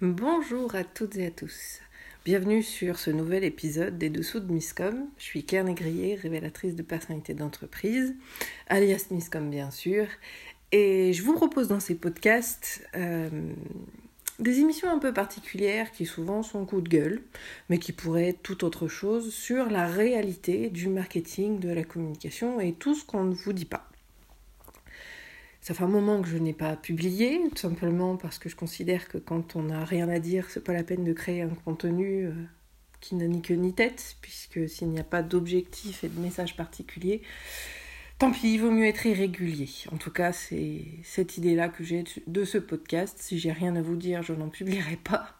Bonjour à toutes et à tous. Bienvenue sur ce nouvel épisode des Dessous de Miscom. Je suis Claire Négrier, révélatrice de personnalité d'entreprise, alias Miscom bien sûr. Et je vous propose dans ces podcasts euh, des émissions un peu particulières qui souvent sont coup de gueule, mais qui pourraient être tout autre chose sur la réalité du marketing, de la communication et tout ce qu'on ne vous dit pas. Ça fait un moment que je n'ai pas publié, tout simplement parce que je considère que quand on n'a rien à dire, c'est pas la peine de créer un contenu euh, qui n'a ni queue ni tête, puisque s'il n'y a pas d'objectif et de message particulier, tant pis, il vaut mieux être irrégulier. En tout cas, c'est cette idée-là que j'ai de ce podcast. Si j'ai rien à vous dire, je n'en publierai pas.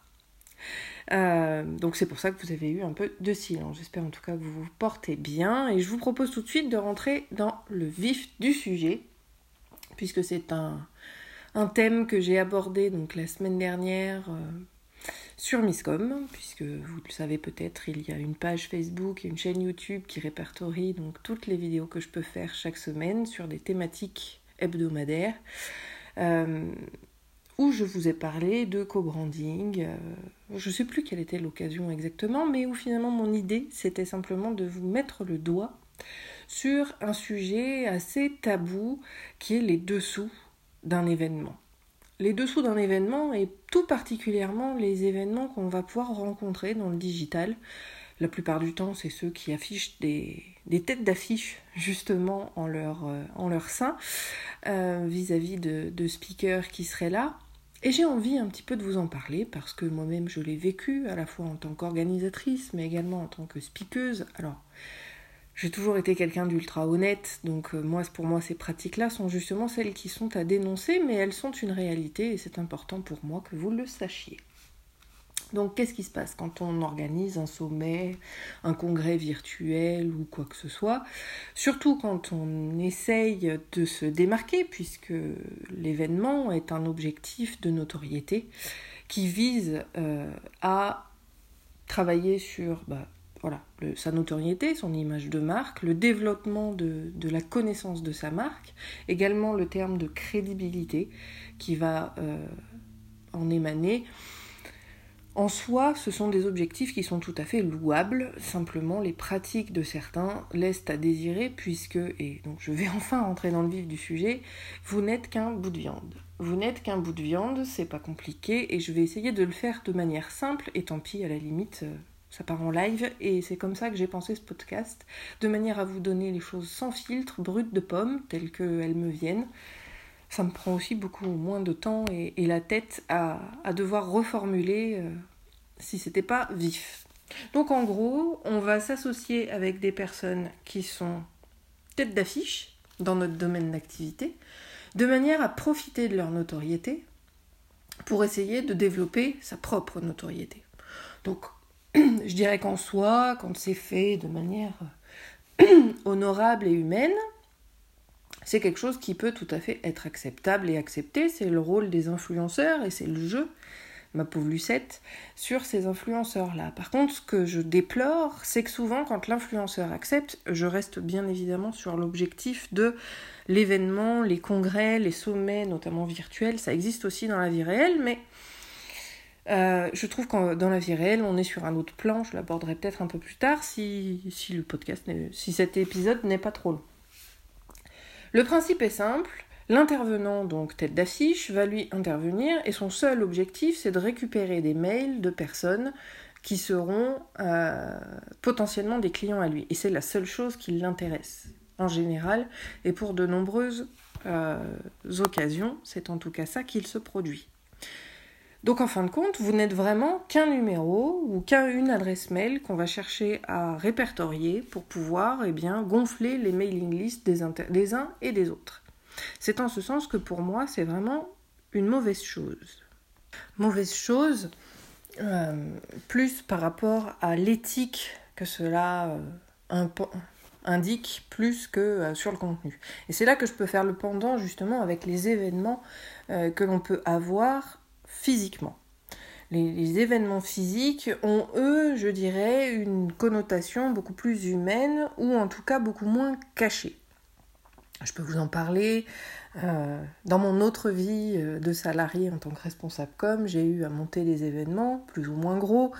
Euh, donc c'est pour ça que vous avez eu un peu de silence. J'espère en tout cas que vous vous portez bien et je vous propose tout de suite de rentrer dans le vif du sujet puisque c'est un, thème que j'ai abordé donc la semaine dernière euh, sur Miscom, puisque vous le savez peut-être, il y a une page Facebook et une chaîne YouTube qui répertorie donc toutes les vidéos que je peux faire chaque semaine sur des thématiques hebdomadaires. Euh, où je vous ai parlé de co-branding. Euh, je ne sais plus quelle était l'occasion exactement, mais où finalement mon idée c'était simplement de vous mettre le doigt sur un sujet assez tabou qui est les dessous d'un événement. Les dessous d'un événement et tout particulièrement les événements qu'on va pouvoir rencontrer dans le digital. La plupart du temps, c'est ceux qui affichent des, têtes d'affiche justement en leur, euh, sein euh, vis-à-vis de, de speakers qui seraient là. Et j'ai envie un petit peu de vous en parler parce que moi-même je l'ai vécu à la fois en tant qu'organisatrice mais également en tant que speakeuse. Alors, j'ai toujours été quelqu'un d'ultra honnête, donc euh, moi, pour moi, ces pratiques-là sont justement celles qui sont à dénoncer, mais elles sont une réalité et c'est important pour moi que vous le sachiez. Donc qu'est-ce qui se passe quand on organise un sommet, un congrès virtuel ou quoi que ce soit? Surtout quand on essaye de se démarquer, puisque l'événement est un objectif de notoriété qui vise euh, à travailler sur bah, voilà, sa notoriété, son image de marque, le développement de, la connaissance de sa marque, également le terme de crédibilité qui va euh, en émaner. En soi, ce sont des objectifs qui sont tout à fait louables, simplement les pratiques de certains laissent à désirer puisque, et donc je vais enfin rentrer dans le vif du sujet, vous n'êtes qu'un bout de viande. Vous n'êtes qu'un bout de viande, c'est pas compliqué, et je vais essayer de le faire de manière simple, et tant pis, à la limite, euh, ça part en live et c'est comme ça que j'ai pensé ce podcast, de manière à vous donner les choses sans filtre, brutes de pommes, telles qu'elles me viennent. Ça me prend aussi beaucoup moins de temps et, la tête à, devoir reformuler euh, si c'était pas vif. Donc en gros, on va s'associer avec des personnes qui sont tête d'affiche dans notre domaine d'activité, de manière à profiter de leur notoriété pour essayer de développer sa propre notoriété. Donc je dirais qu'en soi, quand c'est fait de manière honorable et humaine, c'est quelque chose qui peut tout à fait être acceptable et accepté. C'est le rôle des influenceurs et c'est le jeu, ma pauvre Lucette, sur ces influenceurs-là. Par contre, ce que je déplore, c'est que souvent, quand l'influenceur accepte, je reste bien évidemment sur l'objectif de l'événement, les congrès, les sommets, notamment virtuels. Ça existe aussi dans la vie réelle, mais euh, je trouve que dans la vie réelle, on est sur un autre plan. Je l'aborderai peut-être un peu plus tard si, si le podcast, si cet épisode n'est pas trop long. Le principe est simple. L'intervenant, donc tête d'affiche, va lui intervenir et son seul objectif, c'est de récupérer des mails de personnes qui seront euh, potentiellement des clients à lui. Et c'est la seule chose qui l'intéresse en général. Et pour de nombreuses euh, occasions, c'est en tout cas ça qu'il se produit. Donc en fin de compte, vous n'êtes vraiment qu'un numéro ou qu'une adresse mail qu'on va chercher à répertorier pour pouvoir eh bien, gonfler les mailing lists des, uns et des autres. C'est en ce sens que pour moi, c'est vraiment une mauvaise chose. Mauvaise chose, euh, plus par rapport à l'éthique que cela euh, indique, plus que euh, sur le contenu. Et c'est là que je peux faire le pendant justement avec les événements que l'on peut avoir physiquement. Les, événements physiques ont, eux, je dirais, une connotation beaucoup plus humaine ou en tout cas beaucoup moins cachée. Je peux vous en parler. Euh, dans mon autre vie euh, de salarié en tant que responsable com, j'ai eu à monter des événements plus ou moins gros.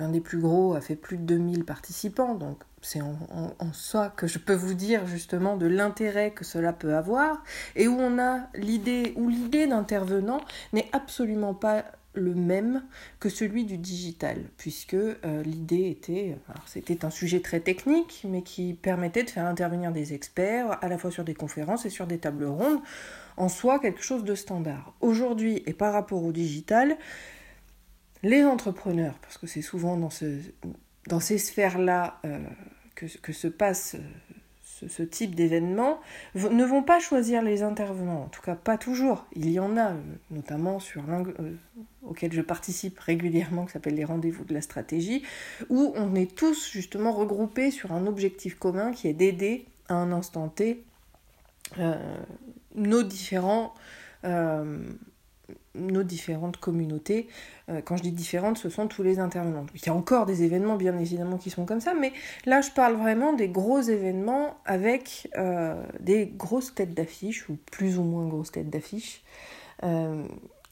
L'un des plus gros a fait plus de 2000 participants, donc c'est en, soi que je peux vous dire justement de l'intérêt que cela peut avoir et où on a l'idée, où l'idée d'intervenant n'est absolument pas le même que celui du digital, puisque euh, l'idée était, c'était un sujet très technique, mais qui permettait de faire intervenir des experts à la fois sur des conférences et sur des tables rondes, en soi quelque chose de standard. Aujourd'hui, et par rapport au digital, les entrepreneurs, parce que c'est souvent dans ces sphères-là euh, que, se passe euh, ce, type d'événement ne vont pas choisir les intervenants, en tout cas pas toujours. Il y en a, euh, notamment sur l'un euh, auquel je participe régulièrement, qui s'appelle les rendez-vous de la stratégie, où on est tous justement regroupés sur un objectif commun qui est d'aider à un instant T nos différents nos différentes communautés. Euh, quand je dis différentes, ce sont tous les intervenants. Il y a encore des événements, bien évidemment, qui sont comme ça, mais là, je parle vraiment des gros événements avec euh, des grosses têtes d'affiche, ou plus ou moins grosses têtes d'affiche, euh,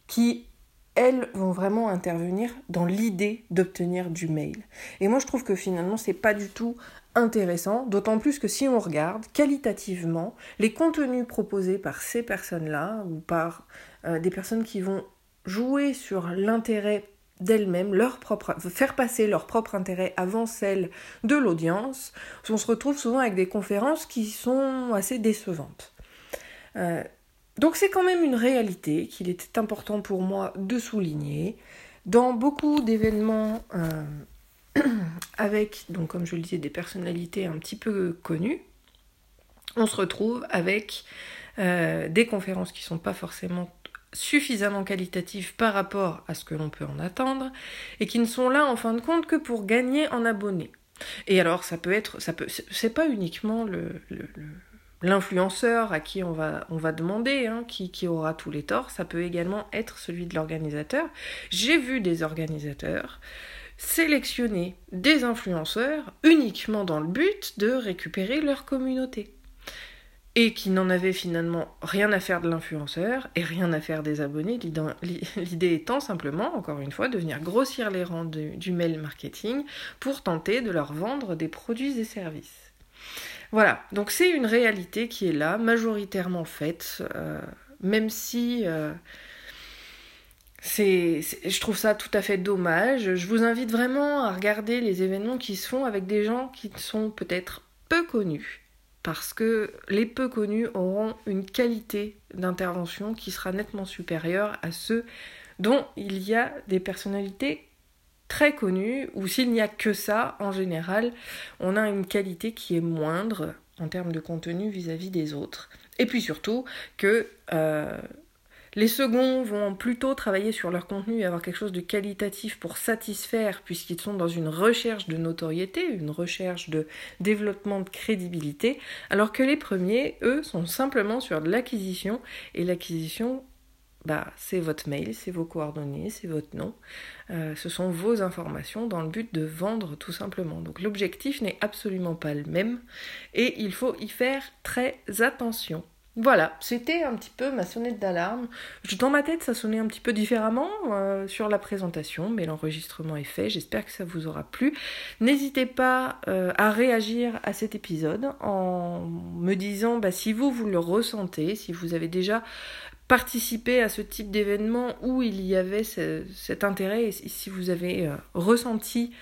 qui, elles, vont vraiment intervenir dans l'idée d'obtenir du mail. Et moi, je trouve que finalement, c'est pas du tout intéressant, d'autant plus que si on regarde qualitativement les contenus proposés par ces personnes-là ou par euh, des personnes qui vont jouer sur l'intérêt d'elles-mêmes, leur propre, faire passer leur propre intérêt avant celle de l'audience, on se retrouve souvent avec des conférences qui sont assez décevantes. Euh, donc c'est quand même une réalité qu'il était important pour moi de souligner. Dans beaucoup d'événements euh, avec, donc comme je le disais, des personnalités un petit peu connues, on se retrouve avec des conférences qui ne sont pas forcément suffisamment qualitatifs par rapport à ce que l'on peut en attendre et qui ne sont là en fin de compte que pour gagner en abonnés. Et alors ça peut être, ça peut, c'est pas uniquement l'influenceur à qui on va, on va demander, hein, qui, qui aura tous les torts, ça peut également être celui de l'organisateur. J'ai vu des organisateurs sélectionner des influenceurs uniquement dans le but de récupérer leur communauté et qui n'en avait finalement rien à faire de l'influenceur et rien à faire des abonnés, l'idée étant simplement, encore une fois, de venir grossir les rangs du mail marketing pour tenter de leur vendre des produits et services. Voilà, donc c'est une réalité qui est là, majoritairement faite, euh, même si euh, c'est, je trouve ça tout à fait dommage. Je vous invite vraiment à regarder les événements qui se font avec des gens qui sont peut-être peu connus parce que les peu connus auront une qualité d'intervention qui sera nettement supérieure à ceux dont il y a des personnalités très connues, ou s'il n'y a que ça, en général, on a une qualité qui est moindre en termes de contenu vis-à-vis des autres. Et puis surtout que euh, les seconds vont plutôt travailler sur leur contenu et avoir quelque chose de qualitatif pour satisfaire, puisqu'ils sont dans une recherche de notoriété, une recherche de développement de crédibilité, alors que les premiers, eux, sont simplement sur l'acquisition, et l'acquisition, bah, c'est votre mail, c'est vos coordonnées, c'est votre nom, euh, ce sont vos informations dans le but de vendre tout simplement. Donc l'objectif n'est absolument pas le même, et il faut y faire très attention. Voilà, c'était un petit peu ma sonnette d'alarme. Dans ma tête, ça sonnait un petit peu différemment euh, sur la présentation, mais l'enregistrement est fait. J'espère que ça vous aura plu. N'hésitez pas euh, à réagir à cet épisode en me disant bah, si vous, vous le ressentez, si vous avez déjà participé à ce type d'événement où il y avait cet intérêt et si vous avez euh, ressenti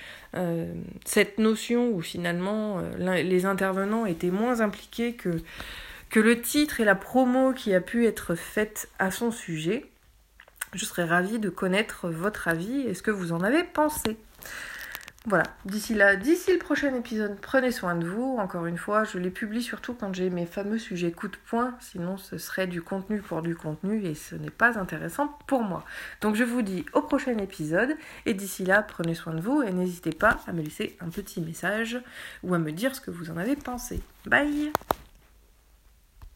cette notion où finalement les intervenants étaient moins impliqués que que le titre et la promo qui a pu être faite à son sujet. Je serais ravie de connaître votre avis et ce que vous en avez pensé. Voilà, d'ici là, d'ici le prochain épisode, prenez soin de vous. Encore une fois, je les publie surtout quand j'ai mes fameux sujets coup de poing, sinon ce serait du contenu pour du contenu et ce n'est pas intéressant pour moi. Donc je vous dis au prochain épisode et d'ici là, prenez soin de vous et n'hésitez pas à me laisser un petit message ou à me dire ce que vous en avez pensé. Bye